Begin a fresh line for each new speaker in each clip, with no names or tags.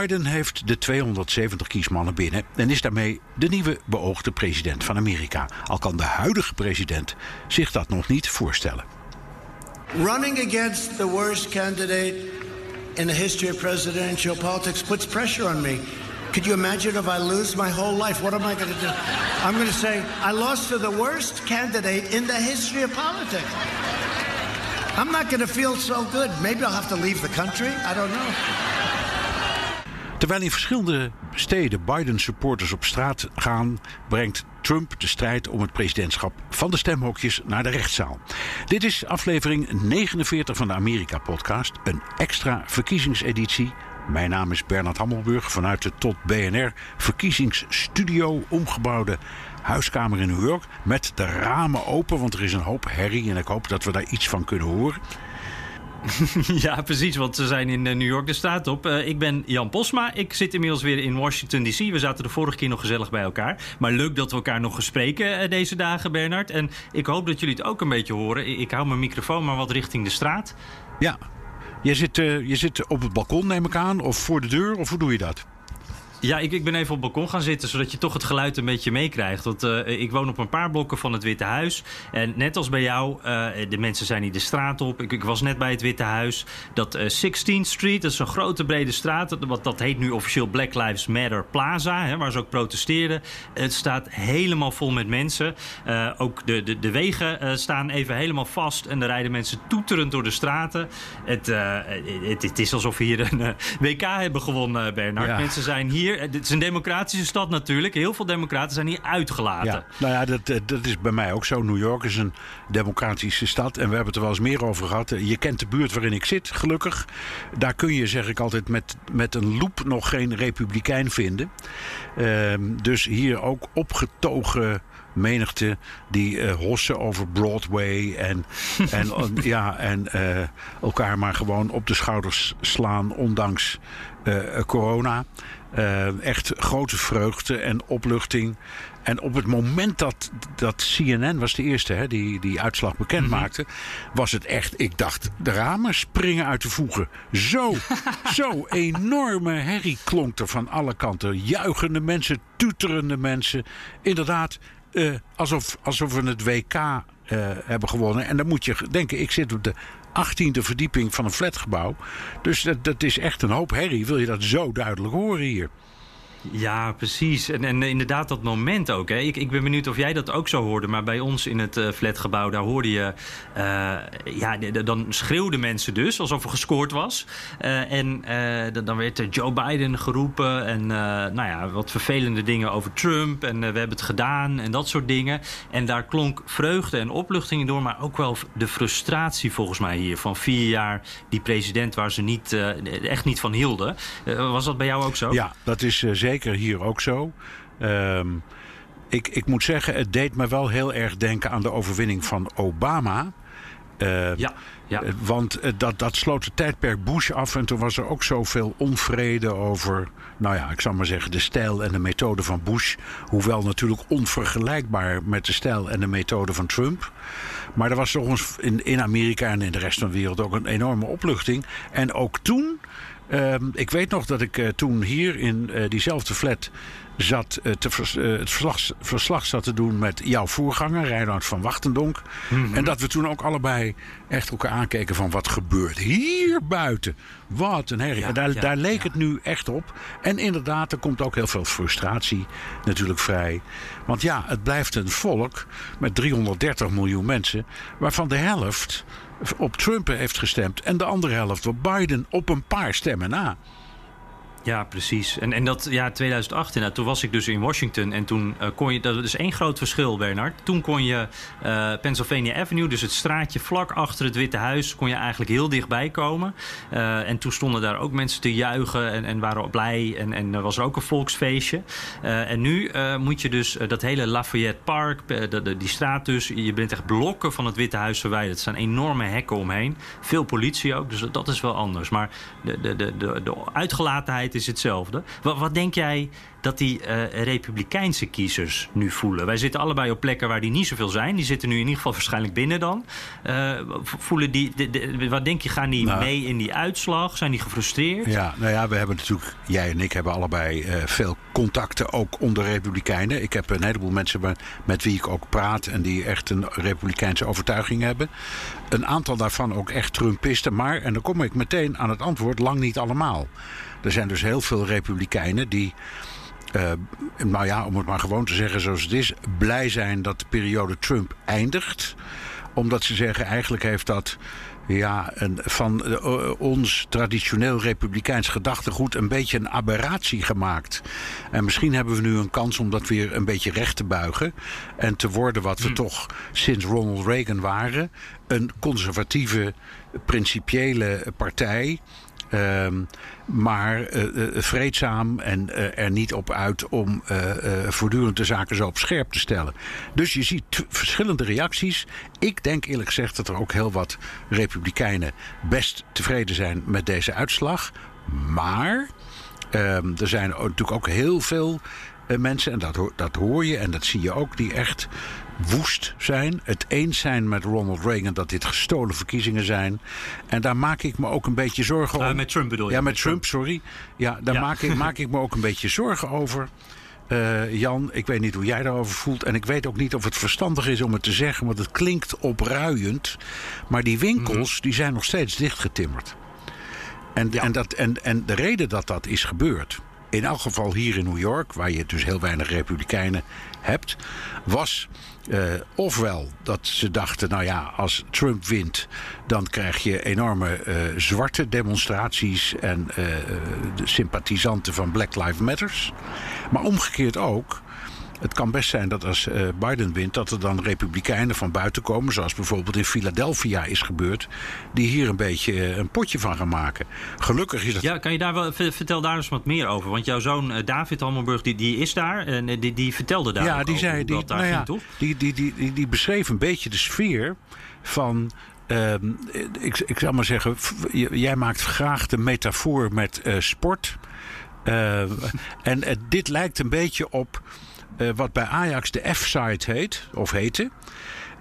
Biden heeft de 270 kiesmannen binnen en is daarmee de nieuwe beoogde president van Amerika. Al kan de huidige president zich dat nog niet voorstellen.
Running against the worst candidate in the history of presidential politics puts pressure on me. Could you imagine if I lose my whole life? What am I going to do? I'm going to say, I lost to the worst candidate in the history of politics. I'm not going to feel so good. Maybe I'll have to leave the country. I don't know.
Terwijl in verschillende steden Biden-supporters op straat gaan, brengt Trump de strijd om het presidentschap van de stemhokjes naar de rechtszaal. Dit is aflevering 49 van de Amerika-podcast, een extra verkiezingseditie. Mijn naam is Bernard Hammelburg vanuit de tot BNR verkiezingsstudio omgebouwde huiskamer in New York. Met de ramen open, want er is een hoop herrie en ik hoop dat we daar iets van kunnen horen.
ja, precies, want ze zijn in eh, New York de staat op. Uh, ik ben Jan Posma. Ik zit inmiddels weer in Washington D.C. We zaten de vorige keer nog gezellig bij elkaar. Maar leuk dat we elkaar nog gespreken uh, deze dagen, Bernard. En ik hoop dat jullie het ook een beetje horen. Ik, ik hou mijn microfoon maar wat richting de straat.
Ja, je zit, je zit op het balkon, neem ik aan, of voor de deur, of hoe doe je dat?
Ja, ik, ik ben even op het balkon gaan zitten, zodat je toch het geluid een beetje meekrijgt. Want uh, ik woon op een paar blokken van het Witte Huis. En net als bij jou, uh, de mensen zijn niet de straat op. Ik, ik was net bij het Witte Huis. Dat uh, 16th Street, dat is een grote brede straat. Wat, dat heet nu officieel Black Lives Matter Plaza, hè, waar ze ook protesteerden. Het staat helemaal vol met mensen. Ook de, de, de wegen staan even helemaal vast. En er rijden mensen toeterend door de straten. Het, het, het is alsof we hier een WK hebben gewonnen, Bernard. Ja. Mensen zijn hier het is een democratische stad natuurlijk. Heel veel democraten zijn hier uitgelaten.
Ja, nou ja, dat, dat is bij mij ook zo. New York is een democratische stad. En we hebben het er wel eens meer over gehad. Je kent de buurt waarin ik zit, gelukkig. Daar kun je, zeg ik altijd, met, met een loep nog geen republikein vinden. Uh, dus hier ook opgetogen menigte die uh, hossen over Broadway en, en, ja, en uh, elkaar maar gewoon op de schouders slaan, ondanks uh, corona. Echt grote vreugde en opluchting. En op het moment dat, dat CNN was de eerste hè, die die uitslag bekend maakte, mm -hmm. was het echt. Ik dacht, de ramen springen uit de voegen. Zo, zo enorme herrie klonk er van alle kanten. Juichende mensen, tuterende mensen. Inderdaad, uh, alsof, alsof we het WK uh, hebben gewonnen. En dan moet je denken, ik zit op de 18e verdieping van een flatgebouw. Dus dat, dat is echt een hoop herrie. Wil je dat zo duidelijk horen hier?
Ja, precies. En, en inderdaad dat moment ook. Hè. Ik, ik ben benieuwd of jij dat ook zo hoorde. Maar bij ons in het uh, flatgebouw, daar hoorde je... Uh, ja, dan schreeuwden mensen dus, alsof er gescoord was. En dan werd Joe Biden geroepen. En nou ja, wat vervelende dingen over Trump. En we hebben het gedaan en dat soort dingen. En daar klonk vreugde en opluchting door. Maar ook wel de frustratie volgens mij hier. Van vier jaar die president waar ze niet, echt niet van hielden. was dat bij jou ook zo?
Ja, dat is zeker zeker hier ook zo. Um, ik, ik moet zeggen, het deed me wel heel erg denken aan de overwinning van Obama. Uh, ja, ja. Want dat, dat sloot het tijdperk Bush af. En toen was er ook zoveel onvrede over, nou ja, ik zal maar zeggen, de stijl en de methode van Bush. Hoewel natuurlijk onvergelijkbaar met de stijl en de methode van Trump. Maar er was toch in, in Amerika en in de rest van de wereld ook een enorme opluchting. En ook toen Uh, ik weet nog dat ik uh, toen hier in uh, diezelfde flat zat uh, te vers, het verslag, verslag zat te doen met jouw voorganger, Reinhard van Wachtendonk. Mm -hmm. En dat we toen ook allebei echt elkaar aankeken van wat gebeurt hier buiten. Wat een herrie. Ja, daar, ja, daar leek ja. het nu echt op. En inderdaad, er komt ook heel veel frustratie natuurlijk vrij. Want ja, het blijft een volk met 330 miljoen mensen, waarvan de helft op Trump heeft gestemd en de andere helft op Biden op een paar stemmen na.
Ja, precies. En, en dat ja, 2008, nou, toen was ik dus in Washington. En toen uh, kon je. Dat is één groot verschil, Bernard. Toen kon je uh, Pennsylvania Avenue, dus het straatje vlak achter het Witte Huis, kon je eigenlijk heel dichtbij komen. Uh, en toen stonden daar ook mensen te juichen en, en waren blij. En, en was er ook een volksfeestje. en nu moet je dus dat hele Lafayette Park, die straat dus, je bent echt blokken van het Witte Huis verwijderd. Er staan enorme hekken omheen. Veel politie ook, dus dat is wel anders. Maar de, de, de, de, de is hetzelfde. Wat, wat denk jij dat die uh, republikeinse kiezers nu voelen? Wij zitten allebei op plekken waar die niet zoveel zijn. Die zitten nu in ieder geval waarschijnlijk binnen dan. Uh, voelen die, de, wat denk je, gaan die nou, mee in die uitslag? Zijn die gefrustreerd?
Ja, nou ja, we hebben natuurlijk, jij en ik hebben allebei uh, veel contacten ook onder republikeinen. Ik heb een heleboel mensen met, met wie ik ook praat en die echt een republikeinse overtuiging hebben. Een aantal daarvan ook echt Trumpisten, maar, en dan kom ik meteen aan het antwoord, lang niet allemaal. Er zijn dus heel veel republikeinen die. Uh, nou ja, om het maar gewoon te zeggen zoals het is, blij zijn dat de periode Trump eindigt. Omdat ze zeggen, eigenlijk heeft dat ja, een, van uh, ons traditioneel republikeins gedachtegoed een beetje een aberratie gemaakt. En misschien hebben we nu een kans om dat weer een beetje recht te buigen. En te worden wat we hm. toch sinds Ronald Reagan waren: een conservatieve, principiële partij Ehm, maar uh, vreedzaam en uh, er niet op uit om voortdurend de zaken zo op scherp te stellen. Dus je ziet verschillende reacties. Ik denk eerlijk gezegd dat er ook heel wat Republikeinen best tevreden zijn met deze uitslag. Maar ehm, er zijn natuurlijk ook heel veel mensen, en dat, dat hoor je en dat zie je ook, die echt woest zijn. Het eens zijn met Ronald Reagan dat dit gestolen verkiezingen zijn. En daar maak ik me ook een beetje zorgen over.
Uh, met Trump bedoel je?
Ja, met, Trump, sorry. Ja, daar Maak, ik, maak ik me ook een beetje zorgen over. Uh, Jan, ik weet niet hoe jij daarover voelt. En ik weet ook niet of het verstandig is om het te zeggen, want het klinkt opruiend. Maar die winkels mhm. die zijn nog steeds dichtgetimmerd. En, en, dat, en, en de reden dat dat is gebeurd, in elk geval hier in New York, waar je dus heel weinig Republikeinen hebt, was uh, ofwel dat ze dachten, nou ja, als Trump wint, dan krijg je enorme uh, zwarte demonstraties en uh, de sympathisanten van Black Lives Matters. Maar omgekeerd ook het kan best zijn dat als uh, Biden wint, dat er dan republikeinen van buiten komen, zoals bijvoorbeeld in Philadelphia is gebeurd, die hier een beetje uh, een potje van gaan maken. Gelukkig is dat.
Ja, kan je daar wel, vertel daar eens wat meer over? Want jouw zoon uh, David Almenburg, die, die is daar en die, die vertelde daar.
Ja, die zei, die,
daar
nou ja,
toch?
Die, die, die, die, die beschreef een beetje de sfeer van. Uh, ik, ik zou maar zeggen, jij maakt graag de metafoor met uh, sport. Uh, en dit lijkt een beetje op wat bij Ajax de F-side heet, of heette.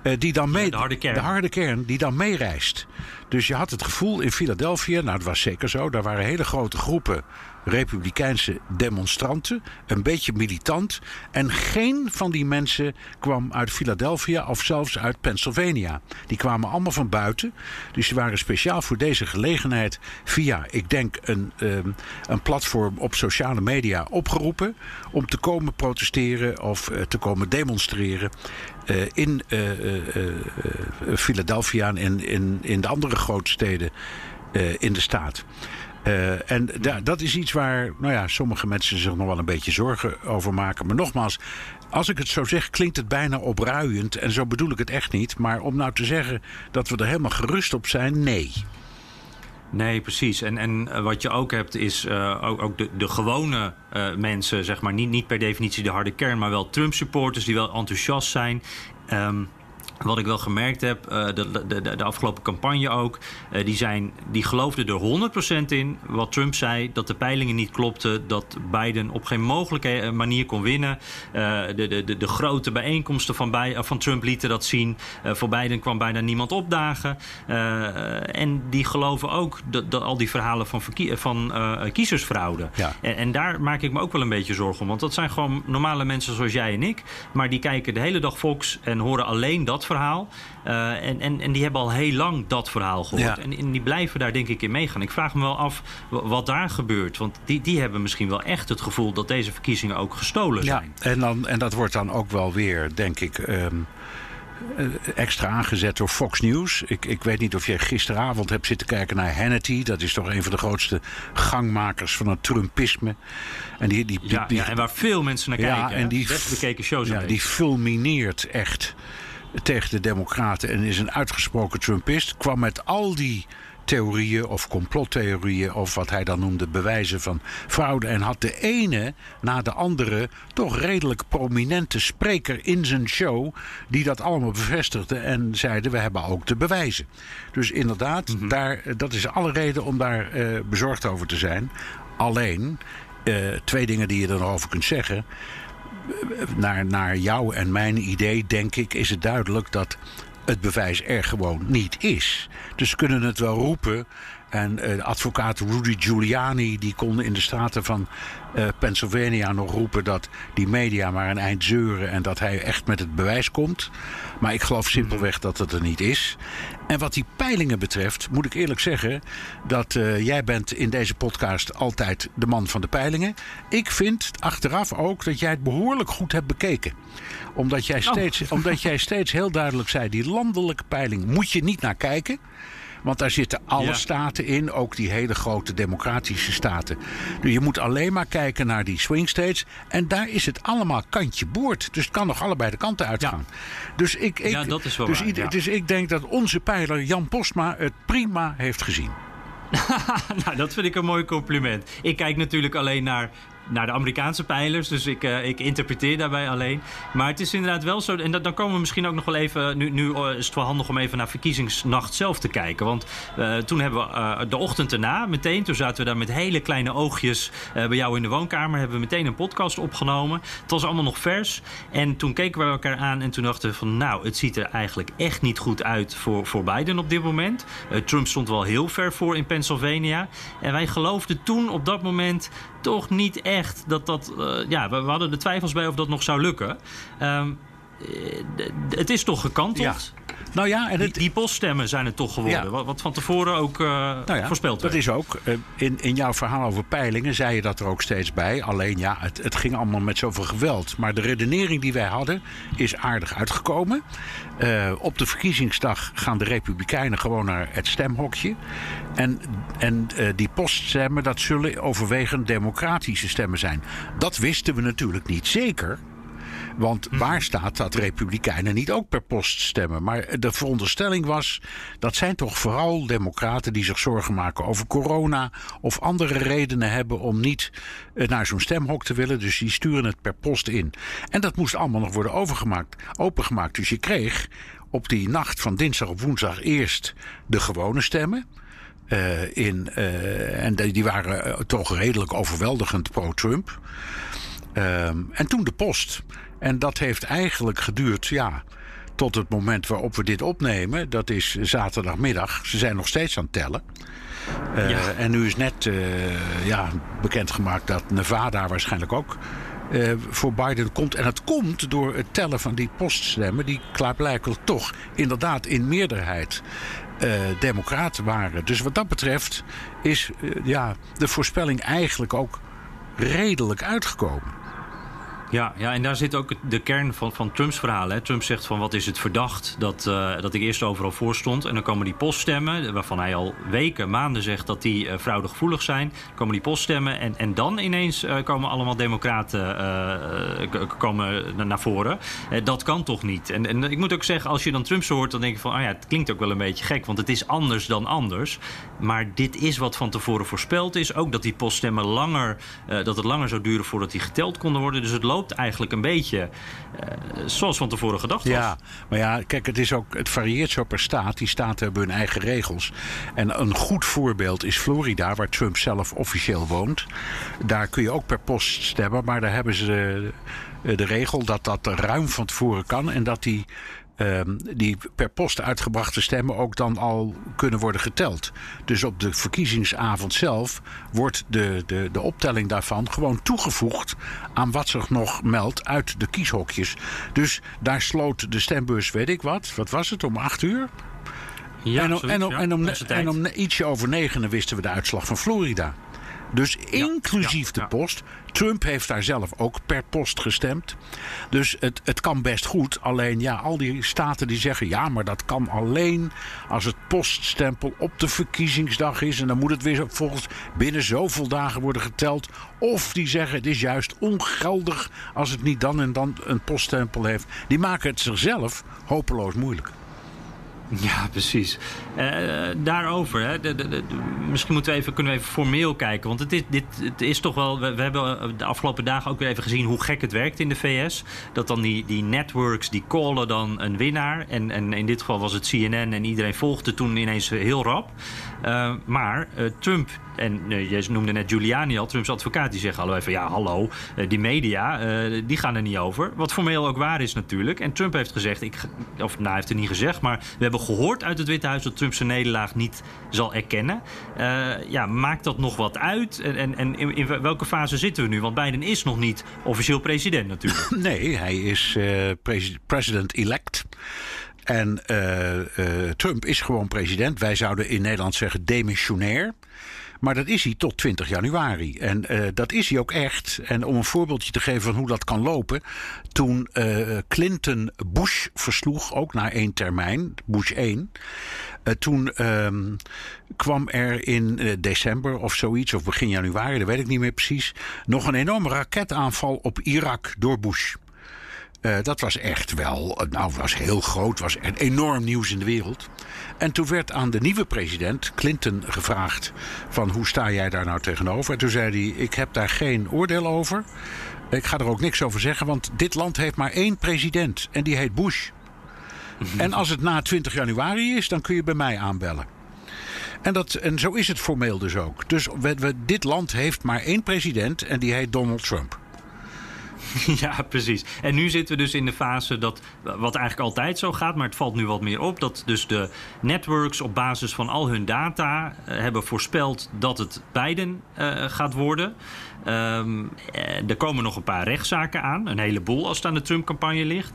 Uh, die dan mee,
ja, de, harde kern.
de harde kern, die dan meereist. Dus je had het gevoel in Philadelphia, nou dat was zeker zo, daar waren hele grote groepen republikeinse demonstranten, een beetje militant. En geen van die mensen kwam uit Philadelphia of zelfs uit Pennsylvania. Die kwamen allemaal van buiten. Dus die waren speciaal voor deze gelegenheid via, ik denk, een, um, een platform op sociale media opgeroepen. om te komen protesteren of uh, te komen demonstreren. Uh, in uh, Philadelphia en in, in de andere grote steden in de staat. En da dat is iets waar nou ja, sommige mensen zich nog wel een beetje zorgen over maken. Maar nogmaals, als ik het zo zeg, klinkt het bijna opruiend. En zo bedoel ik het echt niet. Maar om nou te zeggen dat we er helemaal gerust op zijn, nee.
Nee, precies. En, en wat je ook hebt is uh, ook, ook, de, de gewone uh, mensen, zeg maar, niet, niet per definitie de harde kern, maar wel Trump-supporters die wel enthousiast zijn. Um, wat ik wel gemerkt heb, uh, de, de, de, afgelopen campagne ook, uh, die, zijn, die geloofden er 100% in wat Trump zei, dat de peilingen niet klopten, dat Biden op geen mogelijke eh, manier kon winnen. De, de, de, grote bijeenkomsten van, bij, van Trump lieten dat zien. voor Biden kwam bijna niemand opdagen. en die geloven ook dat, dat al die verhalen van, van kiezersfraude.
Ja.
En, en, daar maak ik me ook wel een beetje zorgen om, want dat zijn gewoon normale mensen zoals jij en ik, maar die kijken de hele dag Fox en horen alleen dat verhaal. Uh, en, en, en die hebben al heel lang dat verhaal gehoord.
Ja.
En, en, die blijven daar denk ik in meegaan. Ik vraag me wel af wat daar gebeurt. Want die, die hebben misschien wel echt het gevoel dat deze verkiezingen ook gestolen zijn.
Ja, en, dan, en dat wordt dan ook wel weer, denk ik. Um eh, extra aangezet door Fox News. Ik, ik weet niet of jij gisteravond hebt zitten kijken naar Hannity. Dat is toch een van de grootste gangmakers van het Trumpisme.
En, die, die, ja, ja, en waar veel mensen naar kijken. Ja, en die best bekeken shows.
Ja, die fulmineert echt tegen de Democraten en is een uitgesproken Trumpist. Kwam met al die theorieën of complottheorieën of wat hij dan noemde bewijzen van fraude. En had de ene na de andere toch redelijk prominente spreker in zijn show die dat allemaal bevestigde en zeiden we hebben ook de bewijzen. Dus inderdaad, mhm. daar, dat is alle reden om daar uh, bezorgd over te zijn. Alleen, uh, twee dingen die je nog over kunt zeggen. Naar, naar jou en mijn idee, denk ik, is het duidelijk dat het bewijs er gewoon niet is. Dus kunnen het wel roepen. En uh, advocaat Rudy Giuliani die kon in de straten van uh, Pennsylvania nog roepen dat die media maar een eind zeuren en dat hij echt met het bewijs komt. Maar ik geloof simpelweg dat het er niet is. En wat die peilingen betreft, moet ik eerlijk zeggen dat uh, jij bent in deze podcast altijd de man van de peilingen. Ik vind achteraf ook dat jij het behoorlijk goed hebt bekeken. Omdat jij oh. steeds, omdat jij steeds heel duidelijk zei: die landelijke peiling moet je niet naar kijken. Want daar zitten alle staten in, ook die hele grote democratische staten. Dus je moet alleen maar kijken naar die swing states. En daar is het allemaal kantje boord. Dus het kan nog allebei de kanten uitgaan. Dus, ik, ik,
ja, dat is wel
dus,
waar,
dus ik denk dat onze pijler Jan Postma het prima heeft gezien.
nou, dat vind ik een mooi compliment. Ik kijk natuurlijk alleen naar naar de Amerikaanse pijlers. Dus ik, uh, ik interpreteer daarbij alleen. Maar het is inderdaad wel zo. En dat, dan komen we misschien ook nog wel even. Nu, nu eh, is het wel handig om even naar verkiezingsnacht zelf te kijken. Want uh, toen hebben we de ochtend erna meteen. Toen zaten we daar met hele kleine oogjes bij jou in de woonkamer. Hebben we meteen een podcast opgenomen. Het was allemaal nog vers. En toen keken we elkaar aan. En toen dachten we van. Nou, het ziet er eigenlijk echt niet goed uit voor, voor Biden op dit moment. Trump stond wel heel ver voor in Pennsylvania. En wij geloofden toen op dat moment toch niet echt dat dat. Uh, ja, we, hadden de twijfels bij of dat nog zou lukken. Um, het is toch gekanteld. Nou ja, en het... die, die, poststemmen zijn het toch geworden. Wat, wat, van tevoren ook uh, nou ja, voorspeld
werd. Dat is ook. Uh, in, in jouw verhaal over peilingen zei je dat er ook steeds bij. Alleen ja, het, het ging allemaal met zoveel geweld. Maar de redenering die wij hadden is aardig uitgekomen. Uh, op de verkiezingsdag gaan de Republikeinen gewoon naar het stemhokje. En, en die poststemmen, dat zullen overwegend democratische stemmen zijn. Dat wisten we natuurlijk niet zeker. Want waar staat dat Republikeinen niet ook per post stemmen? Maar de veronderstelling was dat zijn toch vooral democraten die zich zorgen maken over corona of andere redenen hebben om niet eh, naar zo'n stemhok te willen. Dus die sturen het per post in. En dat moest allemaal nog worden overgemaakt, opengemaakt. Dus je kreeg op die nacht van dinsdag op woensdag eerst de gewone stemmen. Uh, in, uh, en die waren toch redelijk overweldigend pro-Trump. Uh, en toen de post. En dat heeft eigenlijk geduurd, ja, tot het moment waarop we dit opnemen. Dat is zaterdagmiddag. Ze zijn nog steeds aan het tellen. Uh, En nu is net uh, ja, bekendgemaakt dat Nevada waarschijnlijk ook uh, voor Biden komt. En het komt door het tellen van die poststemmen, die klaarblijkelijk toch inderdaad in meerderheid democraten waren. Dus wat dat betreft is ja, de voorspelling eigenlijk ook redelijk uitgekomen.
Ja, ja, en daar zit ook de kern van, van Trumps verhaal. Hè. Trump zegt van wat is het verdacht dat, uh, dat ik eerst overal voor stond. En dan komen die poststemmen, waarvan hij al weken, maanden zegt dat die uh, fraudegevoelig zijn. Komen die poststemmen en, en dan ineens uh, komen allemaal democraten komen naar voren. dat kan toch niet? En, en ik moet ook zeggen, als je dan Trump hoort, dan denk je van, ah ja, het klinkt ook wel een beetje gek, want het is anders dan anders. Maar dit is wat van tevoren voorspeld is. Ook dat die poststemmen langer, dat het langer zou duren voordat die geteld konden worden. Dus het loopt eigenlijk een beetje uh, zoals van tevoren gedacht was.
Ja, maar ja, kijk, het, is ook, het varieert zo per staat. Die staten hebben hun eigen regels. En een goed voorbeeld is Florida, waar Trump zelf officieel woont. Daar kun je ook per post stemmen, maar daar hebben ze de, de regel dat dat ruim van tevoren kan en dat die Ehm, die per post uitgebrachte stemmen ook dan al kunnen worden geteld. Dus op de verkiezingsavond zelf wordt de, de, de optelling daarvan gewoon toegevoegd aan wat zich nog meldt uit de kieshokjes. Dus daar sloot de stembus, weet ik wat, wat was het, om acht uur?
Ja, en, om,
en, om, en, om, en om ietsje over negenen wisten we de uitslag van Florida. Dus inclusief de post. Trump heeft daar zelf ook per post gestemd. Dus het, het kan best goed. Alleen ja, al die staten die zeggen... ja, maar dat kan alleen als het poststempel op de verkiezingsdag is... en dan moet het weer volgens binnen zoveel dagen worden geteld. Of die zeggen het is juist ongeldig als het niet dan en dan een poststempel heeft. Die maken het zichzelf hopeloos moeilijk.
Ja, precies. Uh, daarover, hè, de, de, misschien moeten we even, kunnen we even formeel kijken. Want het is, dit, het is toch wel. We, hebben de afgelopen dagen ook weer even gezien hoe gek het werkt in de VS. Dat dan die, die networks die callen dan een winnaar. En, en in dit geval was het CNN en iedereen volgde toen ineens heel rap. Uh, maar Trump en uh, je noemde net Giuliani al, Trumps advocaat, die allebei van ja, hallo, die media, die gaan er niet over. Wat formeel ook waar is natuurlijk. En Trump heeft gezegd, ik, of nou, hij heeft het niet gezegd, maar we hebben gehoord uit het Witte Huis dat Trump zijn nederlaag niet zal erkennen. ja, maakt dat nog wat uit? En, en, en in, in, welke fase zitten we nu? Want Biden is nog niet officieel president natuurlijk.
Nee, hij is president-elect. En Trump is gewoon president. Wij zouden in Nederland zeggen demissionair. Maar dat is hij tot 20 januari. En uh, dat is hij ook echt. En om een voorbeeldje te geven van hoe dat kan lopen. Toen Clinton Bush versloeg, ook na één termijn, Bush 1. Uh, toen um, kwam er in december of zoiets, of begin januari, dat weet ik niet meer precies, nog een enorme raketaanval op Irak door Bush. Uh, dat was echt wel, nou was heel groot, was enorm nieuws in de wereld. En toen werd aan de nieuwe president, Clinton, gevraagd van hoe sta jij daar nou tegenover? En toen zei hij, ik heb daar geen oordeel over. Ik ga er ook niks over zeggen, want dit land heeft maar één president en die heet Bush. En als het na 20 januari is, dan kun je bij mij aanbellen. En, dat, en zo is het formeel dus ook. Dus we, we, dit land heeft maar één president en die heet Donald Trump.
Ja, precies. En nu zitten we dus in de fase dat, wat eigenlijk altijd zo gaat, maar het valt nu wat meer op, dat dus de networks op basis van al hun data uh, hebben voorspeld dat het Biden uh, gaat worden. Um, er komen nog een paar rechtszaken aan, een heleboel als het aan de Trump-campagne ligt.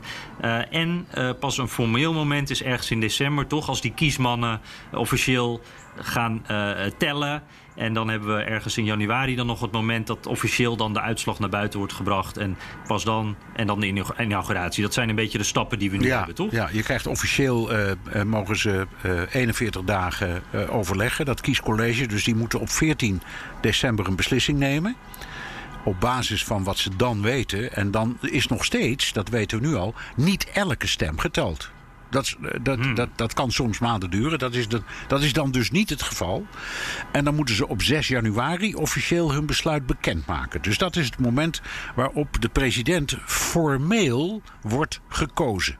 En pas een formeel moment is ergens in december, toch, als die kiesmannen officieel gaan tellen. En dan hebben we ergens in januari dan nog het moment dat officieel dan de uitslag naar buiten wordt gebracht. En pas dan, en dan de inauguratie. Dat zijn een beetje de stappen die we nu
ja,
hebben, toch?
Ja, je krijgt officieel, uh, mogen ze uh, 41 dagen uh, overleggen. Dat kiescollege, dus die moeten op 14 december een beslissing nemen op basis van wat ze dan weten. En dan is nog steeds, dat weten we nu al, niet elke stem geteld. Dat, dat, hmm. dat, dat kan soms maanden duren. Dat is, dat, dat is dan dus niet het geval. En dan moeten ze op 6 januari officieel hun besluit bekendmaken. Dus dat is het moment waarop de president formeel wordt gekozen.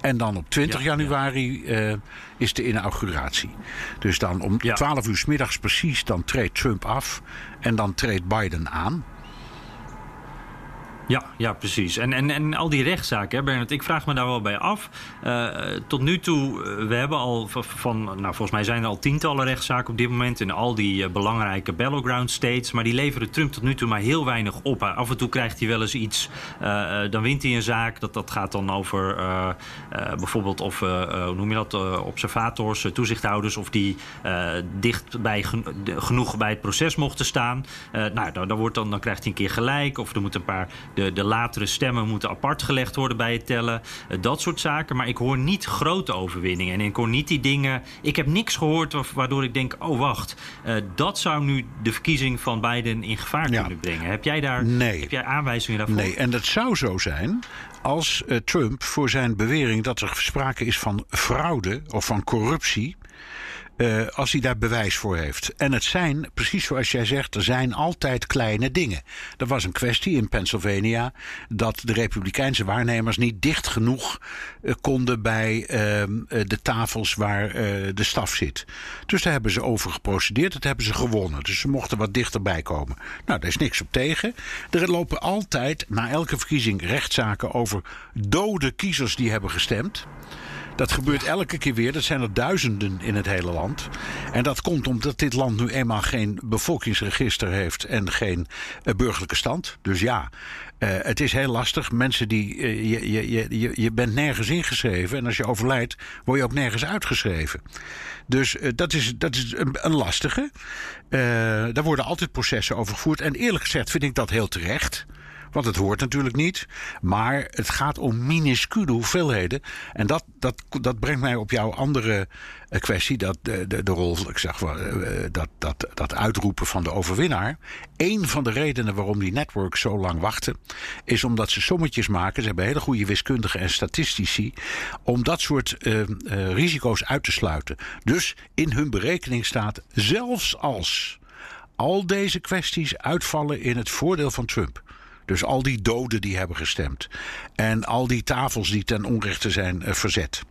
En dan op 20 ja, januari ja. Uh, is de inauguratie. Dus dan om ja. 12 uur s middags precies, dan treedt Trump af. En dan treedt Biden aan.
Ja, ja precies. En, en, en al die rechtszaken, hè, Bernard, ik vraag me daar wel bij af. Uh, tot nu toe, we hebben al van, nou volgens mij zijn er al tientallen rechtszaken op dit moment in al die uh, belangrijke battleground states. Maar die leveren Trump tot nu toe maar heel weinig op. Af en toe krijgt hij wel eens iets, dan wint hij een zaak. Dat, dat gaat dan over bijvoorbeeld of, hoe noem je dat, observators, toezichthouders, of die dicht bij genoeg bij het proces mochten staan. nou, dan, dan, wordt dan, dan krijgt hij een keer gelijk, of er moeten een paar de, de latere stemmen moeten apart gelegd worden bij het tellen. Uh, dat soort zaken. Maar ik hoor niet grote overwinningen. En ik hoor niet die dingen. Ik heb niks gehoord waardoor ik denk: oh wacht, uh, dat zou nu de verkiezing van Biden in gevaar ja. kunnen brengen. Heb jij daar
nee.
heb jij aanwijzingen daarvoor?
Nee, en dat zou zo zijn als uh, Trump voor zijn bewering dat er sprake is van fraude of van corruptie. Uh, als hij daar bewijs voor heeft. En het zijn, precies zoals jij zegt, er zijn altijd kleine dingen. Er was een kwestie in Pennsylvania dat de Republikeinse waarnemers niet dicht genoeg uh, konden bij uh, de tafels waar de staf zit. Dus daar hebben ze over geprocedeerd, dat hebben ze gewonnen. Dus ze mochten wat dichterbij komen. Nou, daar is niks op tegen. Er lopen altijd na elke verkiezing rechtszaken over dode kiezers die hebben gestemd. Dat gebeurt elke keer weer. Dat zijn er duizenden in het hele land. En dat komt omdat dit land nu eenmaal geen bevolkingsregister heeft en geen uh, burgerlijke stand. Dus ja, uh, het is heel lastig. Mensen die. Uh, je, je, je, je bent nergens ingeschreven. En als je overlijdt, word je ook nergens uitgeschreven. Dus dat is, dat is een, een lastige. daar worden altijd processen over gevoerd. En eerlijk gezegd vind ik dat heel terecht. Want het hoort natuurlijk niet. Maar het gaat om minuscule hoeveelheden. En dat, dat, dat brengt mij op jouw andere eh, kwestie. Dat de, de, de rol, ik zeg wel, eh, dat, dat, dat uitroepen van de overwinnaar. Een van de redenen waarom die networks zo lang wachten. Is omdat ze sommetjes maken. Ze hebben hele goede wiskundigen en statistici. Om dat soort risico's uit te sluiten. Dus in hun berekening staat zelfs als al deze kwesties uitvallen in het voordeel van Trump. Dus al die doden die hebben gestemd. En al die tafels die ten onrechte zijn uh, verzet.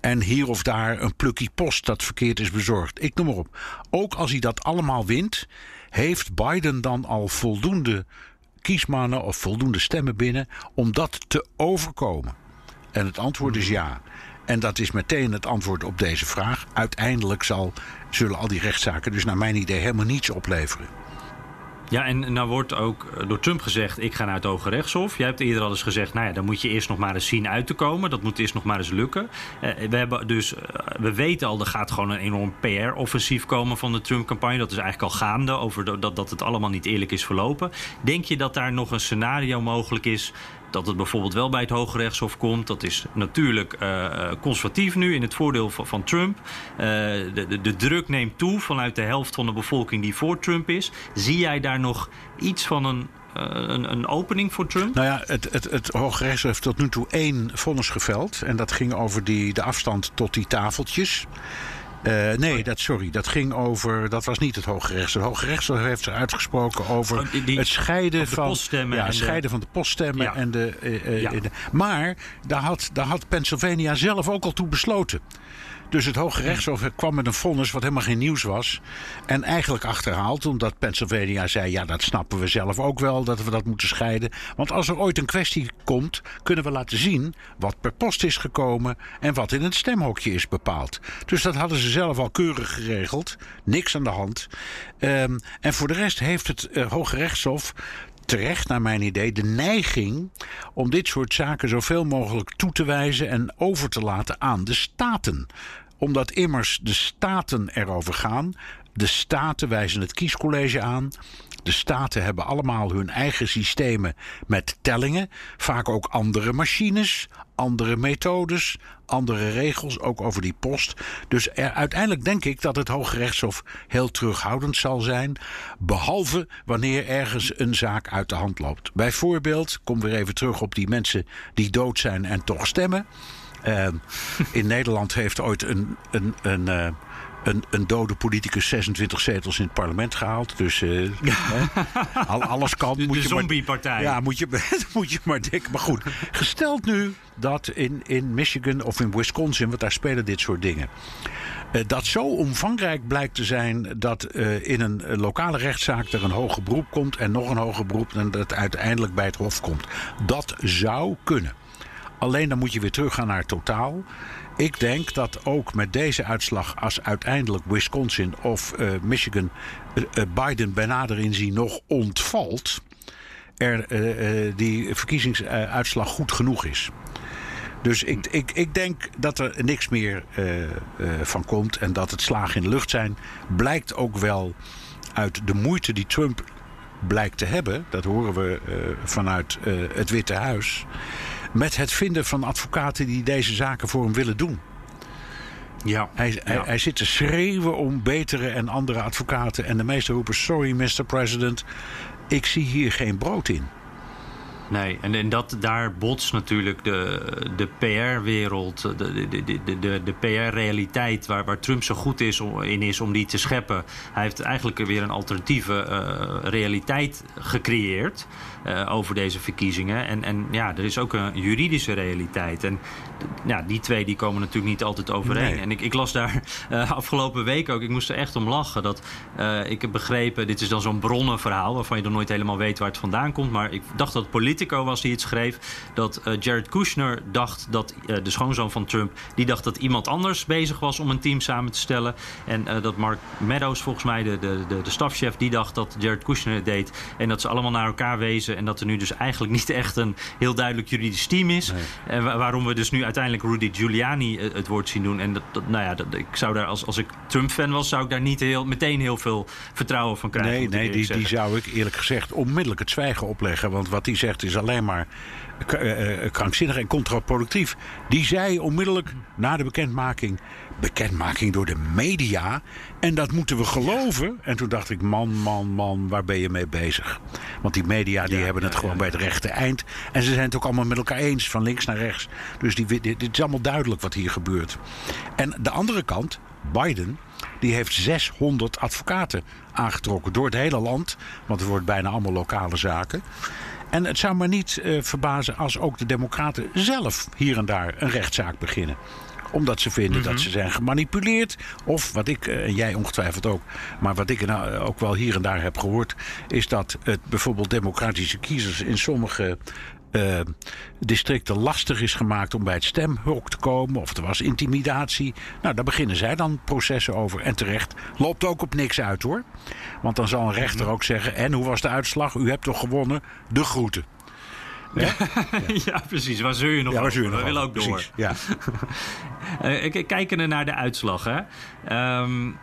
En hier of daar een plukkie post dat verkeerd is bezorgd. Ik noem maar op. Ook als hij dat allemaal wint, heeft Biden dan al voldoende kiesmannen of voldoende stemmen binnen om dat te overkomen? En het antwoord is ja. En dat is meteen het antwoord op deze vraag. Uiteindelijk zal, zullen al die rechtszaken dus naar mijn idee helemaal niets opleveren.
Ja, en nou wordt ook eh, door Trump gezegd: ik ga naar het Hoge Rechtshof. Jij hebt eerder al eens gezegd: nou ja, dan moet je eerst nog maar eens zien uit te komen. Dat moet eerst nog maar eens lukken. Uh, we, hebben dus, uh, we weten al, er gaat gewoon een enorm PR-offensief komen van de Trump-campagne. Dat is eigenlijk al gaande over dat, dat het allemaal niet eerlijk is verlopen. Denk je dat daar nog een scenario mogelijk is dat het bijvoorbeeld wel bij het Hoge Rechtshof komt. Dat is natuurlijk uh, conservatief nu in het voordeel van, Trump. Uh, de, de, de, druk neemt toe vanuit de helft van de bevolking die voor Trump is. Zie jij daar nog iets van een een, een, opening voor Trump?
Nou ja, het, het, het Hoge Rechtshof heeft tot nu toe één vonnis geveld. En dat ging over die, de afstand tot die tafeltjes. Uh, nee, dat, sorry, dat ging over. Dat was niet het Hoge Rechtshof. Het Hoge Rechtshof heeft zich uitgesproken over oh, die, het scheiden van. Ja, het scheiden de, van de poststemmen ja. en de. Uh, ja. de maar daar had, daar had Pennsylvania zelf ook al toe besloten. Dus het Hoge Rechtshof kwam met een vonnis wat helemaal geen nieuws was. En eigenlijk achterhaald, omdat Pennsylvania zei: ja, dat snappen we zelf ook wel, dat we dat moeten scheiden. Want als er ooit een kwestie komt, kunnen we laten zien wat per post is gekomen en wat in het stemhokje is bepaald. Dus dat hadden ze zelf al keurig geregeld. Niks aan de hand. Um, en voor de rest heeft het uh, Hoge Rechtshof terecht, naar mijn idee, de neiging om dit soort zaken zoveel mogelijk toe te wijzen en over te laten aan de staten omdat immers de staten erover gaan. De staten wijzen het kiescollege aan. De staten hebben allemaal hun eigen systemen met tellingen. Vaak ook andere machines, andere methodes, andere regels, ook over die post. Dus er, uiteindelijk denk ik dat het Hoge Rechtshof heel terughoudend zal zijn. Behalve wanneer ergens een zaak uit de hand loopt. Bijvoorbeeld, kom weer even terug op die mensen die dood zijn en toch stemmen. Uh, in Nederland heeft ooit een, een, een, uh, een, een, dode politicus 26 zetels in het parlement gehaald. Dus uh, hè, alles kan.
De,
moet
de
je
zombiepartij.
Ja, moet je, moet je maar denken. Maar goed, gesteld nu dat in, in Michigan of in Wisconsin, want daar spelen dit soort dingen. Uh, dat zo omvangrijk blijkt te zijn dat uh, in een lokale rechtszaak er een hoger beroep komt en nog een hoger beroep en dat uiteindelijk bij het Hof komt. Dat zou kunnen. Alleen dan moet je weer teruggaan naar totaal. Ik denk dat ook met deze uitslag, als uiteindelijk Wisconsin of uh, Michigan uh, Biden bij nader inzien nog ontvalt, er die verkiezingsuitslag goed genoeg is. Dus ik, ik, ik denk dat er niks meer van komt en dat het slagen in de lucht zijn. Blijkt ook wel uit de moeite die Trump blijkt te hebben. Dat horen we vanuit het Witte Huis met het vinden van advocaten die deze zaken voor hem willen doen. Ja, hij, ja. Hij, hij, zit te schreeuwen om betere en andere advocaten. En de meesten roepen: Sorry, Mr. President, ik zie hier geen brood in.
Nee, en, en dat, daar botst natuurlijk de, de PR-wereld, de, de, de, de, de PR-realiteit waar, waar Trump zo goed is om, in is om die te scheppen. Hij heeft eigenlijk weer een alternatieve uh, realiteit gecreëerd. over deze verkiezingen. En, en ja, er is ook een juridische realiteit. En ja, die twee die komen natuurlijk niet altijd overeen. En ik, ik las daar afgelopen week ook, ik moest er echt om lachen. Dat ik heb begrepen, dit is dan zo'n bronnenverhaal waarvan je dan nooit helemaal weet waar het vandaan komt. Maar ik dacht dat Politico was die het schreef. Dat Jared Kushner dacht dat de schoonzoon van Trump, die dacht dat iemand anders bezig was om een team samen te stellen. En dat Mark Meadows, volgens mij, de, de, de, de stafchef, die dacht dat Jared Kushner het deed. En dat ze allemaal naar elkaar wezen. En dat er nu dus eigenlijk niet echt een heel duidelijk juridisch team is. En waarom we dus nu uiteindelijk Rudy Giuliani het woord zien doen. En dat, nou ja, dat, ik zou daar, als, als ik Trump-fan was, zou ik daar niet heel, meteen heel veel vertrouwen van krijgen.
Nee, nee die, die zou ik eerlijk gezegd onmiddellijk het zwijgen opleggen. Want wat hij zegt is alleen maar eh, eh, krankzinnig en contraproductief. Die zei onmiddellijk na de bekendmaking bekendmaking door de media. En dat moeten we geloven. En toen dacht ik, man, man, man, waar ben je mee bezig? Want die media die hebben het gewoon bij het rechte eind. En ze zijn het ook allemaal met elkaar eens, van links naar rechts. Dus die, dit, dit is allemaal duidelijk wat hier gebeurt. En de andere kant, Biden, die heeft 600 advocaten aangetrokken door het hele land. Want het wordt bijna allemaal lokale zaken. En het zou me niet uh, verbazen als ook de Democraten zelf hier en daar een rechtszaak beginnen omdat ze vinden dat mhm. ze zijn gemanipuleerd. Of wat ik, eh, en jij ongetwijfeld ook, maar wat ik nou ook wel hier en daar heb gehoord, is dat het bijvoorbeeld democratische kiezers in sommige uh, districten lastig is gemaakt om bij het stemhok te komen. Of er was intimidatie. Nou, daar beginnen zij dan processen over. En terecht. Loopt ook op niks uit hoor. Want dan zal een rechter ook zeggen: En hoe was de uitslag? U hebt toch gewonnen? De groeten.
Ja, ja. precies. Waar zul je nog ja, waar We willen ook door. ja. uh, kijken naar de uitslag. Hè. Um,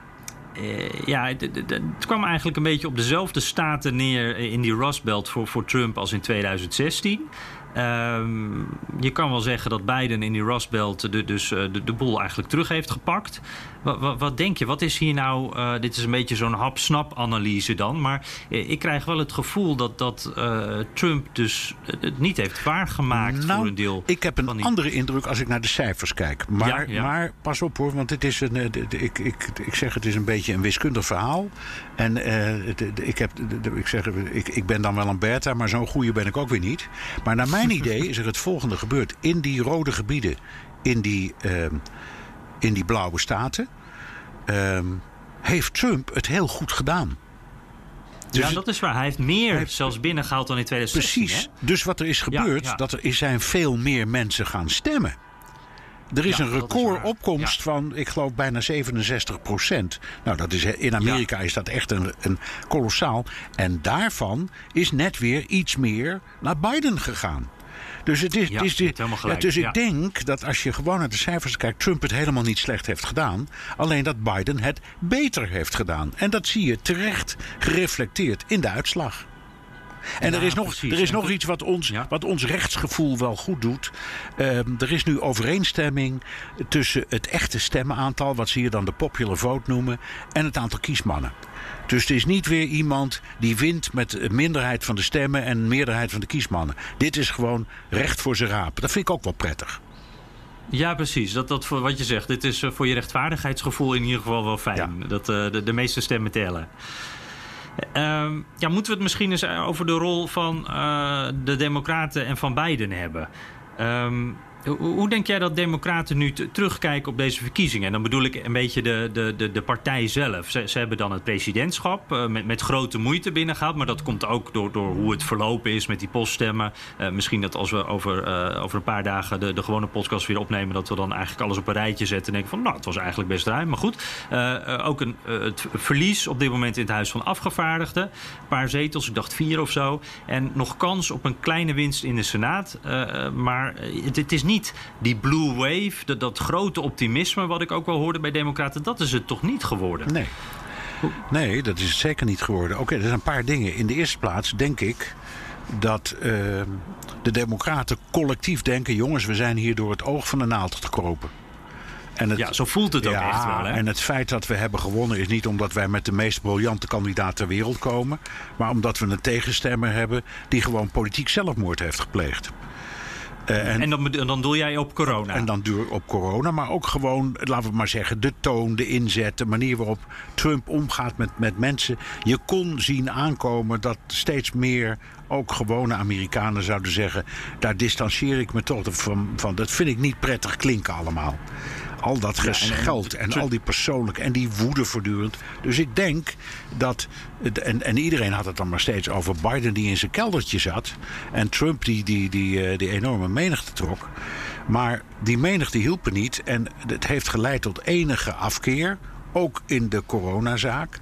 ja, het, kwam eigenlijk een beetje op dezelfde staten neer in die Rust Belt voor, voor Trump als in 2016. Ehm, je kan wel zeggen dat Biden in die Rust Belt de, dus eh, de boel eigenlijk terug heeft gepakt. Wat, wat, wat denk je? Wat is hier nou... Uh, dit is een beetje zo'n hap-snap-analyse dan. Maar uh, ik krijg wel het gevoel dat, dat uh, Trump dus het niet heeft waargemaakt nou, voor een deel.
Ik heb een andere indruk als ik naar de cijfers kijk. Maar, ja, ja. maar pas op hoor, want het is een, ik, ik, ik zeg het is een beetje een wiskundig verhaal. En ik, heb, ik, zeg, ik, ik ben dan wel een beta, maar zo'n goede ben ik ook weer niet. Maar naar mijn idee is er het volgende gebeurd. In die rode gebieden, in die, uh, in die blauwe staten, uh, heeft Trump het heel goed gedaan.
Dus ja, dat is waar. Hij heeft meer hij heeft, zelfs binnengehaald dan in 2016.
Precies. Hè? Dus wat er is gebeurd, ja, ja. dat er zijn veel meer mensen gaan stemmen. Er is een recordopkomst van, ik geloof, bijna 67 procent. Nou, dat is, in Amerika is dat echt een, een kolossaal. En daarvan is net weer iets meer naar Biden gegaan. Dus, het is, ja, het is ja, dus ik denk dat als je gewoon naar de cijfers kijkt, Trump het helemaal niet slecht heeft gedaan. Alleen dat Biden het beter heeft gedaan. En dat zie je terecht gereflecteerd in de uitslag. En ja, er is nog, precies. er is nog iets wat ons, ja. wat ons rechtsgevoel wel goed doet. Um, er is nu overeenstemming tussen het echte stemmenaantal, wat ze hier dan de popular vote noemen, en het aantal kiesmannen. Dus het is niet weer iemand die wint met een minderheid van de stemmen en meerderheid van de kiesmannen. Dit is gewoon recht voor zijn raap. Dat vind ik ook wel prettig.
Ja, precies. Dat, dat voor wat je zegt. Dit is eh, voor je rechtvaardigheidsgevoel in ieder geval wel fijn. Ja. Dat uh, de, de meeste stemmen tellen. Um, ja, moeten we het misschien eens over de rol van uh, de Democraten en van Biden hebben? Um, hoe denk jij dat democraten nu terugkijken op deze verkiezingen? En dan bedoel ik een beetje de, de, de, de partij zelf. Ze, ze, hebben dan het presidentschap uh, met, met grote moeite binnengehaald. Maar dat komt ook door, door hoe het verlopen is met die poststemmen. Uh, misschien dat als we over, uh, over een paar dagen de, de gewone podcast weer opnemen... dat we dan eigenlijk alles op een rijtje zetten en denken van... nou, het was eigenlijk best ruim. Maar goed, ook een, het verlies op dit moment in het Huis van Afgevaardigden. Een paar zetels, ik dacht vier of zo. En nog kans op een kleine winst in de Senaat. maar het, het is niet niet die blue wave, dat, dat grote optimisme wat ik ook wel hoorde bij Democraten, dat is het toch niet geworden?
Nee. Nee, dat is het zeker niet geworden. Oké, er zijn een paar dingen. In de eerste plaats denk ik dat uh, de Democraten collectief denken: jongens, we zijn hier door het oog van de naald gekropen.
En het, ja, zo voelt het ook
ja,
echt wel. Hè?
En het feit dat we hebben gewonnen is niet omdat wij met de meest briljante kandidaat ter wereld komen. Maar omdat we een tegenstemmer hebben die gewoon politiek zelfmoord heeft gepleegd.
Uh, en, en dan, dan doe jij op corona?
En dan duur op corona, maar ook gewoon, laten we maar zeggen, de toon, de inzet, de manier waarop Trump omgaat met, met mensen. Je kon zien aankomen dat steeds meer ook gewone Amerikanen zouden zeggen: daar distancieer ik me toch van. van dat vind ik niet prettig klinken allemaal. Al dat gescheld en, al die persoonlijke en die woede voortdurend. Dus ik denk dat. En, en iedereen had het dan maar steeds over Biden die in zijn keldertje zat. En Trump die, die, die, eh, die enorme menigte trok. Maar die menigte hielp niet. En het heeft geleid tot enige afkeer ook in de coronazaak.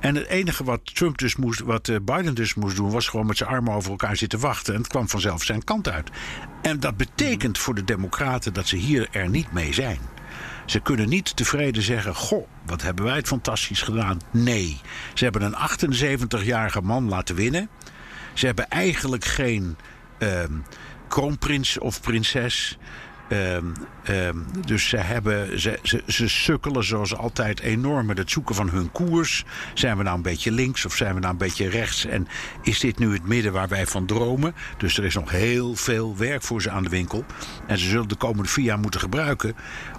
En het enige wat Trump dus moest, wat eh, Biden dus moest doen, was gewoon met zijn armen over elkaar zitten wachten. En het kwam vanzelf zijn kant uit. En dat betekent voor de Democraten dat ze hier er niet mee zijn. Ze kunnen niet tevreden zeggen: Goh, wat hebben wij het fantastisch gedaan. Nee, ze hebben een 78-jarige man laten winnen. Ze hebben eigenlijk geen uh, kroonprins of prinses. Um, um, dus ze, hebben, ze, ze, ze sukkelen zoals altijd enorm met het zoeken van hun koers. Zijn we nou een beetje links of zijn we nou een beetje rechts? En is dit nu het midden waar wij van dromen? Dus er is nog heel veel werk voor ze aan de winkel. En ze zullen de komende vier jaar moeten gebruiken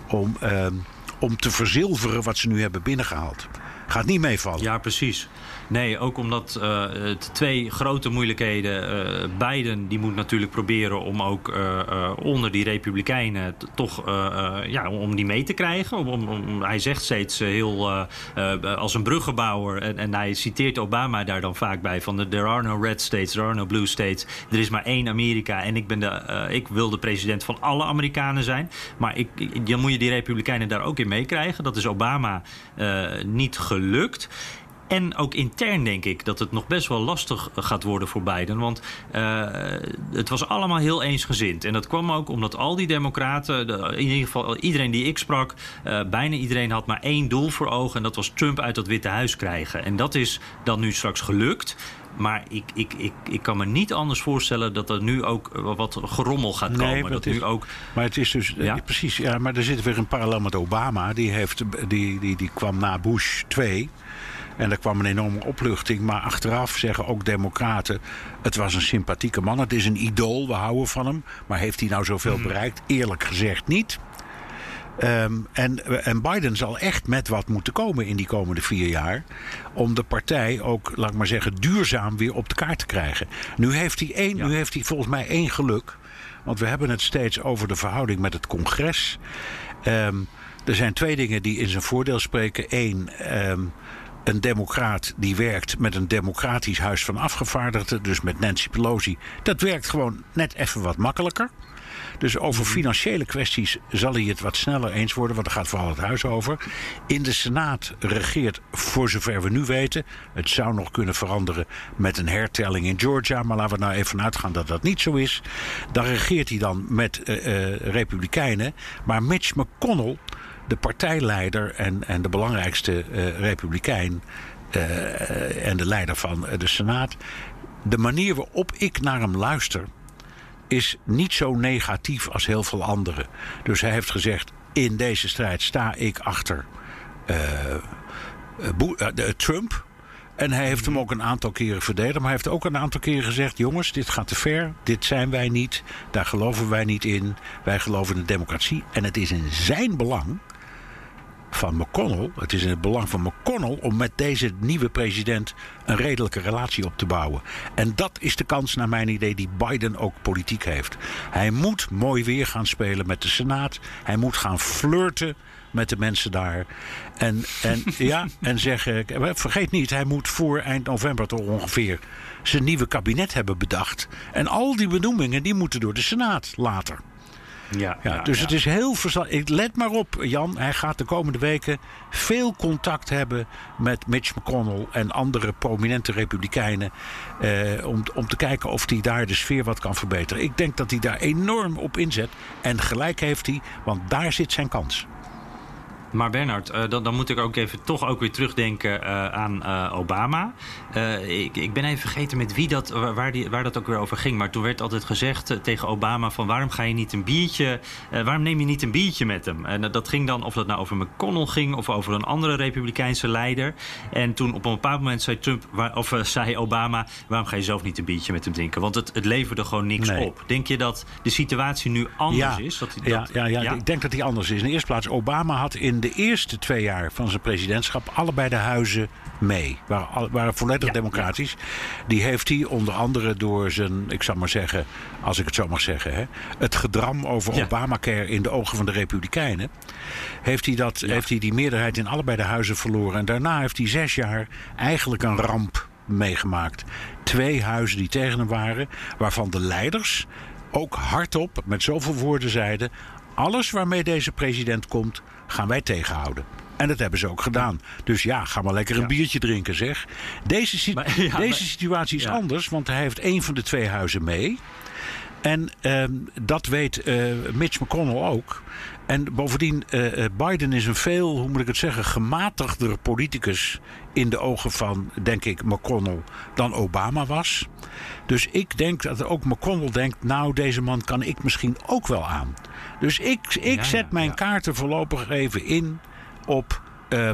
om, um, om te verzilveren wat ze nu hebben binnengehaald. Gaat niet meevallen.
Ja, precies. Nee, ook omdat uh, twee grote moeilijkheden. Uh, Biden die moet natuurlijk proberen om ook uh, onder die Republikeinen toch ja, om die mee te krijgen. Om, om, hij zegt steeds heel als een bruggenbouwer. En, en, hij citeert Obama daar dan vaak bij: van there are no red states, there are no blue states. Er is maar één Amerika en ik, ben de, ik wil de president van alle Amerikanen zijn. Maar ik, dan moet je die Republikeinen daar ook in meekrijgen. Dat is Obama niet gelukt. En ook intern denk ik dat het nog best wel lastig gaat worden voor Biden. Want uh, het was allemaal heel eensgezind. En dat kwam ook omdat al die democraten, de, in ieder geval iedereen die ik sprak, uh, bijna iedereen had maar één doel voor ogen. En dat was Trump uit dat Witte Huis krijgen. En dat is dan nu straks gelukt. Maar ik, ik, ik, ik kan me niet anders voorstellen dat er nu ook wat gerommel gaat komen. Nee, dat
is,
nu ook...
Maar het is dus. Ja? Precies, ja, maar er zit weer een parallel met Obama. Die, heeft, die, die, die kwam na Bush 2. En er kwam een enorme opluchting. Maar achteraf zeggen ook democraten... het was een sympathieke man, het is een idool, we houden van hem. Maar heeft hij nou zoveel mhm. bereikt? Eerlijk gezegd niet. Um, en, en, Biden zal echt met wat moeten komen in die komende vier jaar. Om de partij ook, laat ik maar zeggen, duurzaam weer op de kaart te krijgen. Nu heeft hij, één, nu heeft hij volgens mij één geluk. Want we hebben het steeds over de verhouding met het congres. Um, er zijn twee dingen die in zijn voordeel spreken. Eén, um, een democraat die werkt met een democratisch huis van afgevaardigden, dus met Nancy Pelosi, dat werkt gewoon net even wat makkelijker. Dus over mhm. financiële kwesties zal hij het wat sneller eens worden, want er gaat vooral het huis over. In de Senaat regeert, voor zover we nu weten, het zou nog kunnen veranderen met een hertelling in Georgia, maar laten we nou even uitgaan dat dat niet zo is. Dan regeert hij dan met uh, uh, Republikeinen, maar Mitch McConnell de partijleider en, en de belangrijkste uh, republikein uh, en de leider van de Senaat. De manier waarop ik naar hem luister is niet zo negatief als heel veel anderen. Dus hij heeft gezegd: in deze strijd sta ik achter Trump. En hij heeft hem ook een aantal keren verdedigd. Maar hij heeft ook een aantal keren gezegd: jongens, dit gaat te ver. Dit zijn wij niet. Daar geloven wij niet in. Wij geloven in de democratie. En het is in zijn belang van McConnell. Het is in het belang van McConnell om met deze nieuwe president een redelijke relatie op te bouwen. En dat is de kans, naar mijn idee, die Biden ook politiek heeft. Hij moet mooi weer gaan spelen met de Senaat. Hij moet gaan flirten met de mensen daar. En, en, ja, en zeggen, vergeet niet, hij moet voor eind november toch ongeveer zijn nieuwe kabinet hebben bedacht. En al die benoemingen die moeten door de Senaat later. Ja, ja, dus het is heel verstandig. Let maar op, Jan. Hij gaat de komende weken veel contact hebben met Mitch McConnell en andere prominente republikeinen. Eh, om, om te kijken of hij daar de sfeer wat kan verbeteren. Ik denk dat hij daar enorm op inzet. En gelijk heeft hij, want daar zit zijn kans.
Maar Bernard, uh, dan, dan, moet ik ook even toch ook weer terugdenken uh, aan uh, Obama. Ik, ik, ben even vergeten met wie dat, waar, die, waar dat ook weer over ging. Maar toen werd altijd gezegd tegen Obama van waarom ga je niet een biertje, waarom neem je niet een biertje met hem? En dat ging dan, of dat nou over McConnell ging of over een andere republikeinse leider. En toen op een bepaald moment zei Trump, waar, of zei Obama, waarom ga je zelf niet een biertje met hem drinken? Want het, het leverde gewoon niks nee. op. Denk je dat de situatie nu anders
ja,
is? Dat,
dat, ja, ja, ja, ja, ik denk dat die anders is. In de eerste plaats, Obama had in de eerste twee jaar van zijn presidentschap allebei de huizen mee. Waren, waren volledig ja, democratisch. Die heeft hij onder andere door zijn, ik zal maar zeggen, als ik het zo mag zeggen, hè, het gedram over ja. Obamacare in de ogen van de Republikeinen. Heeft hij, dat, heeft hij die meerderheid in allebei de huizen verloren. En daarna heeft hij zes jaar eigenlijk een ramp meegemaakt. Twee huizen die tegen hem waren, waarvan de leiders ook hardop met zoveel woorden zeiden: alles waarmee deze president komt, gaan wij tegenhouden. En dat hebben ze ook gedaan. Dus ja, ga maar lekker een biertje drinken, zeg. Deze, maar, ja, deze situatie is anders, want hij heeft één van de twee huizen mee. En uh, dat weet uh, Mitch McConnell ook. En bovendien, uh, Biden is een veel, hoe moet ik het zeggen, gematigder politicus in de ogen van, denk ik, McConnell dan Obama was. Dus ik denk dat ook McConnell denkt, nou, deze man kan ik misschien ook wel aan. Dus ik, ik ja, zet mijn kaarten voorlopig even in op uh,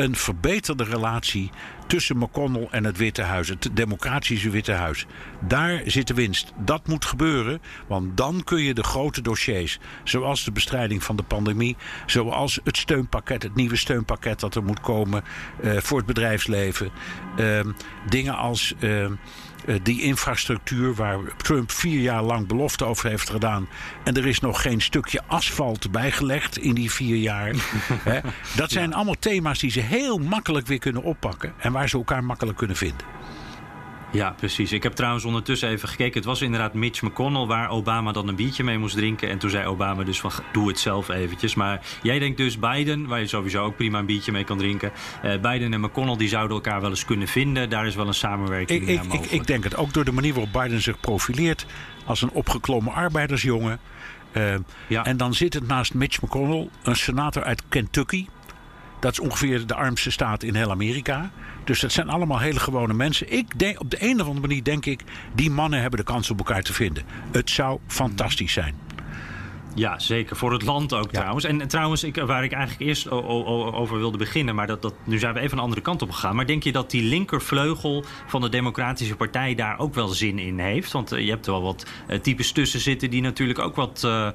een verbeterde relatie tussen McConnell en het Witte Huis, het democratische Witte Huis. Daar zit de winst. Dat moet gebeuren, want dan kun je de grote dossiers, zoals de bestrijding van de pandemie, zoals het steunpakket, het nieuwe steunpakket dat er moet komen uh, voor het bedrijfsleven, uh, dingen als. Uh, die infrastructuur waar Trump vier jaar lang belofte over heeft gedaan. En er is nog geen stukje asfalt bijgelegd in die vier jaar. Dat zijn allemaal thema's die ze heel makkelijk weer kunnen oppakken. En waar ze elkaar makkelijk kunnen vinden.
Ja, precies. Ik heb trouwens ondertussen even gekeken. Het was inderdaad Mitch McConnell waar Obama dan een biertje mee moest drinken. En toen zei Obama dus van doe het zelf eventjes. Maar jij denkt dus Biden, waar je sowieso ook prima een biertje mee kan drinken. Uh, Biden en McConnell die zouden elkaar wel eens kunnen vinden. Daar is wel een samenwerking
ik, ik, ik, ik, denk het ook door de manier waarop Biden zich profileert als een opgeklommen arbeidersjongen. Uh, ja. En dan zit het naast Mitch McConnell, een senator uit Kentucky. Dat is ongeveer de armste staat in heel Amerika. Dus dat zijn allemaal hele gewone mensen. Ik denk, op de een of andere manier denk ik, die mannen hebben de kans om elkaar te vinden. Het zou fantastisch zijn.
Ja, zeker. Voor het land ook ja. trouwens. En trouwens, ik, waar ik eigenlijk eerst over wilde beginnen, maar dat, dat, nu zijn we even een andere kant op gegaan. Maar denk je dat die linkervleugel van de Democratische Partij daar ook wel zin in heeft? Want uh, je hebt er wel wat uh, types tussen zitten die natuurlijk ook wat, uh,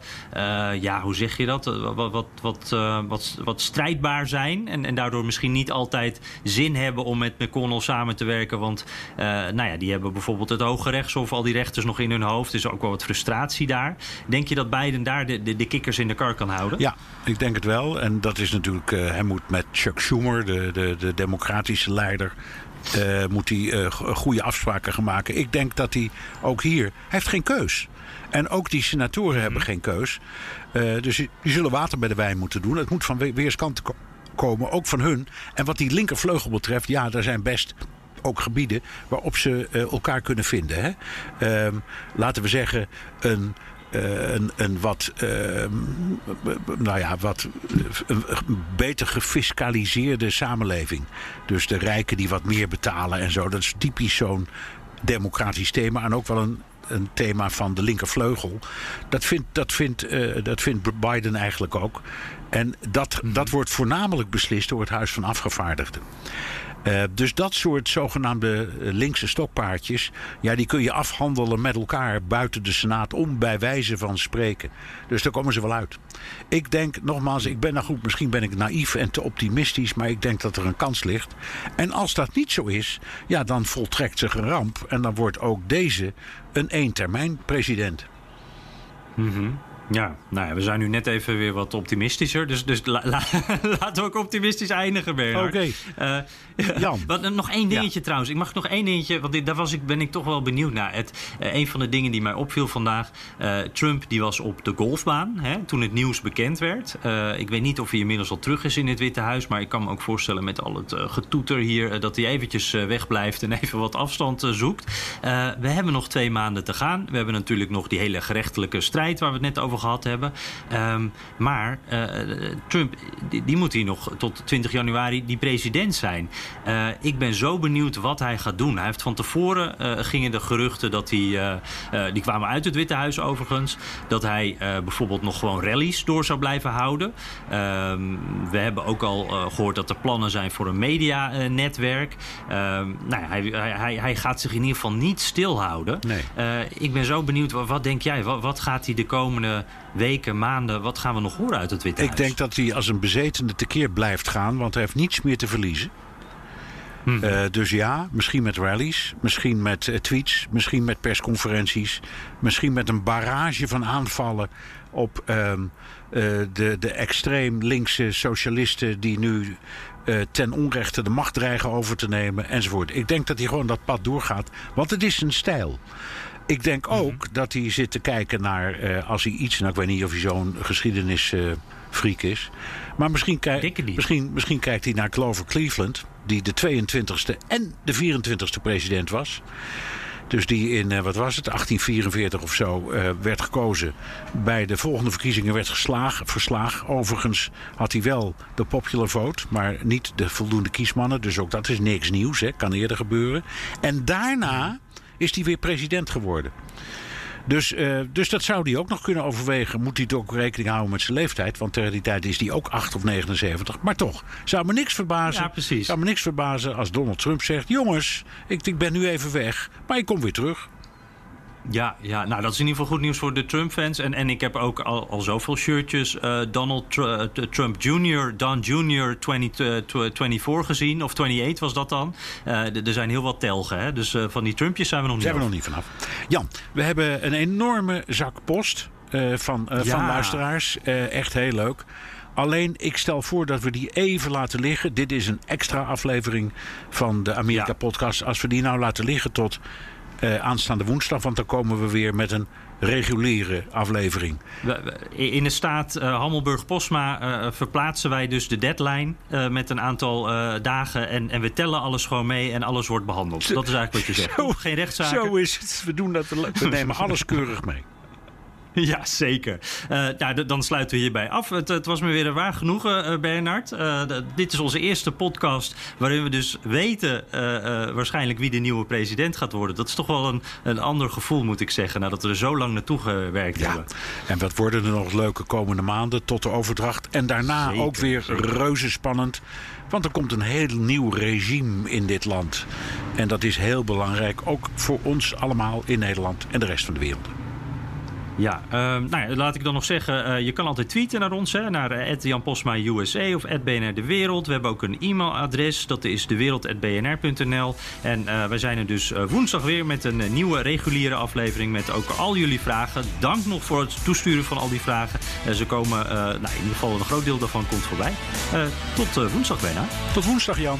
ja, hoe zeg je dat? wat, wat, wat, wat, wat strijdbaar zijn. En, en daardoor misschien niet altijd zin hebben om met McConnell samen te werken. Want nou ja, die hebben bijvoorbeeld het Hoge Rechtshof, al die rechters nog in hun hoofd. Er is ook wel wat frustratie daar. Denk je dat Biden daar de, de, de kikkers in de kar kan houden?
Ja, ik denk het wel. En dat is natuurlijk, uh, hij moet met Chuck Schumer, de, de, de democratische leider, uh, moet hij uh, goede afspraken gaan maken. Ik denk dat hij ook hier, hij heeft geen keus. En ook die senatoren hebben geen keus. Dus die zullen water bij de wijn moeten doen. Het moet van weerskanten ko komen, ook van hun. En wat die linkervleugel betreft, ja, daar zijn best ook gebieden waarop ze elkaar kunnen vinden. Hè? Uh, laten we zeggen, een een, een, wat, uh, nou ja, wat een beter gefiscaliseerde samenleving. Dus de rijken die wat meer betalen en zo. Dat is typisch zo'n democratisch thema. En ook wel een, een thema van de linkervleugel. Dat vindt, dat vindt, uh, dat vindt Biden eigenlijk ook. En dat, -hmm. dat wordt voornamelijk beslist door het Huis van Afgevaardigden. Uh, dus dat soort zogenaamde linkse stokpaardjes, ja, die kun je afhandelen met elkaar buiten de Senaat om bij wijze van spreken. Dus daar komen ze wel uit. Ik denk, nogmaals, ik ben nou goed, misschien ben ik naïef en te optimistisch, maar ik denk dat er een kans ligt. En als dat niet zo is, ja, dan voltrekt zich een ramp en dan wordt ook deze een één-termijn president.
Mm -hmm. Ja, nou ja, we zijn nu net even weer wat optimistischer. Dus, dus la, la, laten we ook optimistisch eindigen, Bernard.
Oké.
Okay. Uh, Jan. Wat, nog één dingetje ja. trouwens. Ik mag nog één dingetje, want dit, daar was ik, ben ik toch wel benieuwd naar. Het, uh, een van de dingen die mij opviel vandaag. Uh, Trump die was op de golfbaan hè, toen het nieuws bekend werd. ik weet niet of hij inmiddels al terug is in het Witte Huis. Maar ik kan me ook voorstellen met al het getoeter hier... dat hij eventjes wegblijft en even wat afstand zoekt. we hebben nog twee maanden te gaan. We hebben natuurlijk nog die hele gerechtelijke strijd waar we het net over over gehad hebben. Ehm, maar Trump, die, die, moet hier nog tot 20 januari die president zijn. Ik ben zo benieuwd wat hij gaat doen. Hij heeft van tevoren gingen de geruchten dat hij, die kwamen uit het Witte Huis overigens, dat hij bijvoorbeeld nog gewoon rallies door zou blijven houden. Ehm, we hebben ook al gehoord dat er plannen zijn voor een medianetwerk. Ehm, nou ja, hij, hij, hij gaat zich in ieder geval niet stilhouden. Nee. Ik ben zo benieuwd, wat, denk jij? Wat, wat, gaat hij de komende weken, maanden, wat gaan we nog horen uit het Witte
Ik denk dat hij als een bezetene tekeer blijft gaan, want hij heeft niets meer te verliezen. Hmm. Uh, dus ja, misschien met rallies, misschien met uh, tweets, misschien met persconferenties, misschien met een barrage van aanvallen op uh, de, de extreem linkse socialisten die nu ten onrechte de macht dreigen over te nemen enzovoort. Ik denk dat hij gewoon dat pad doorgaat, want het is een stijl. Ik denk mhm. ook dat hij zit te kijken naar, als hij iets, nou ik weet niet of hij zo'n geschiedenisfreak uh, is, maar misschien, misschien, misschien kijkt hij naar Clover Cleveland, die de 22e en de 24e president was. Dus die in, eh, wat was het, 1844 of zo uh, werd gekozen. Bij de volgende verkiezingen werd geslagen, verslagen. Overigens had hij wel de popular vote, maar niet de voldoende kiesmannen. Dus ook dat is niks nieuws, hè, kan eerder gebeuren. En daarna is hij weer president geworden. Dus, uh, dus dat zou hij ook nog kunnen overwegen. Moet hij toch ook rekening houden met zijn leeftijd? Want tegen die tijd is hij ook 8 of 79. Maar toch, zou me niks verbazen. Ja, precies. Zou me niks verbazen als Donald Trump zegt: Jongens, ik, ik ben nu even weg, maar ik kom weer terug.
Ja, ja, nou dat is in ieder geval goed nieuws voor de Trump-fans. En, en ik heb ook al, al zoveel shirtjes uh, Donald uh, Trump Jr., Don Jr. 20, 24 gezien. Of 28 was dat dan. Uh, er zijn heel wat telgen, hè? dus van die Trumpjes zijn we nog niet
Zijn we nog niet vanaf. Jan, we hebben een enorme zak post van, ja. van luisteraars. echt heel leuk. Alleen, ik stel voor dat we die even laten liggen. Dit is een extra aflevering van de Amerika-podcast. Als we die nou laten liggen tot uh, aanstaande woensdag. Want dan komen we weer met een reguliere aflevering.
In de staat uh, Hammelburg-Posma uh, verplaatsen wij dus de deadline uh, met een aantal dagen. En, en we tellen alles gewoon mee en alles wordt behandeld. Dat is eigenlijk wat je zegt. Zo, Geen rechtszaken.
Zo is het. We, doen dat, we nemen alles keurig mee.
Ja, zeker. Uh, nou, dan sluiten we hierbij af. Het, het was me weer waar genoegen, uh, Bernard. Uh, dit is onze eerste podcast waarin we dus weten waarschijnlijk wie de nieuwe president gaat worden. Dat is toch wel een, een ander gevoel, moet ik zeggen, nadat we er zo lang naartoe gewerkt ja. hebben.
En wat worden er nog leuke komende maanden tot de overdracht. En daarna ook weer reuze spannend. Want er komt een heel nieuw regime in dit land. En dat is heel belangrijk, ook voor ons allemaal in Nederland en de rest van de wereld.
Ja, uh, nou ja, laat ik dan nog zeggen, uh, je kan altijd tweeten naar ons, hè, naar uh, Jan USA of BNR De Wereld. We hebben ook een e-mailadres, dat is dewereld.bnr.nl. En uh, wij zijn er dus woensdag weer met een nieuwe reguliere aflevering met ook al jullie vragen. Dank nog voor het toesturen van al die vragen. ze komen, nou, in ieder geval een groot deel daarvan komt voorbij. tot woensdag bijna.
Tot woensdag Jan.